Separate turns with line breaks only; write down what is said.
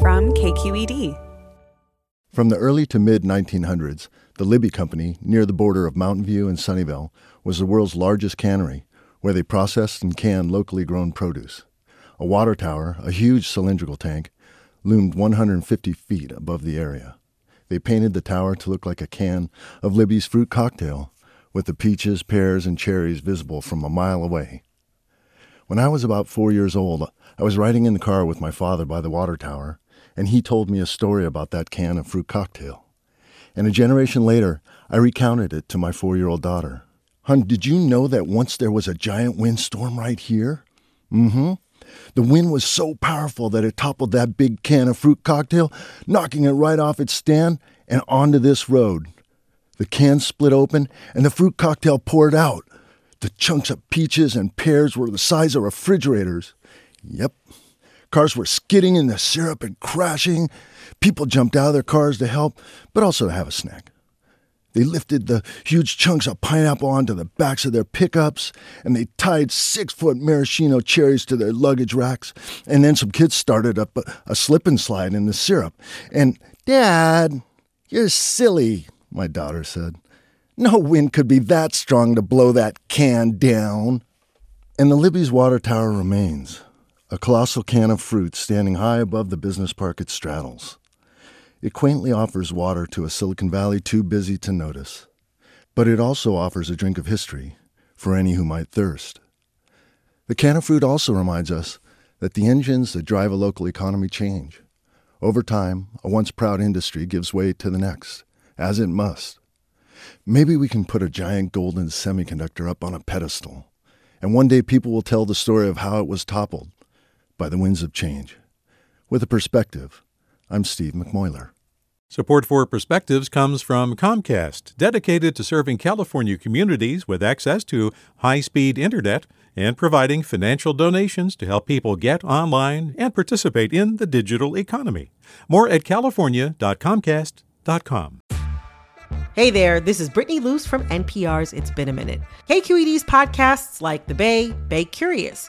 From KQED.
From the early to mid 1900s, the Libby Company, near the border of Mountain View and Sunnyvale, was the world's largest cannery, where they processed and canned locally grown produce. A water tower, a huge cylindrical tank, loomed 150 feet above the area. They painted the tower to look like a can of Libby's fruit cocktail, with the peaches, pears, and cherries visible from a mile away. When I was about four years old, I was riding in the car with my father by the water tower, and he told me a story about that can of fruit cocktail. And a generation later, I recounted it to my four year old daughter. Hun, did you know that once there was a giant windstorm right here? Mm hmm. The wind was so powerful that it toppled that big can of fruit cocktail, knocking it right off its stand and onto this road. The can split open and the fruit cocktail poured out. The chunks of peaches and pears were the size of refrigerators. Yep. Cars were skidding in the syrup and crashing. People jumped out of their cars to help, but also to have a snack. They lifted the huge chunks of pineapple onto the backs of their pickups, and they tied six foot maraschino cherries to their luggage racks. And then some kids started up a, a slip and slide in the syrup. And, Dad, you're silly, my daughter said. No wind could be that strong to blow that can down. And the Libby's water tower remains, a colossal can of fruit standing high above the business park it straddles. It quaintly offers water to a Silicon Valley too busy to notice. But it also offers a drink of history for any who might thirst. The can of fruit also reminds us that the engines that drive a local economy change. Over time, a once proud industry gives way to the next, as it must. Maybe we can put a giant golden semiconductor up on a pedestal, and one day people will tell the story of how it was toppled by the winds of change. With a perspective, I'm Steve McMoyler.
Support for Perspectives comes from Comcast, dedicated to serving California communities with access to high speed internet and providing financial donations to help people get online and participate in the digital economy. More at california.comcast.com.
Hey there, this is Brittany Luce from NPR's It's Been a Minute. KQED's podcasts like The Bay, Bay Curious,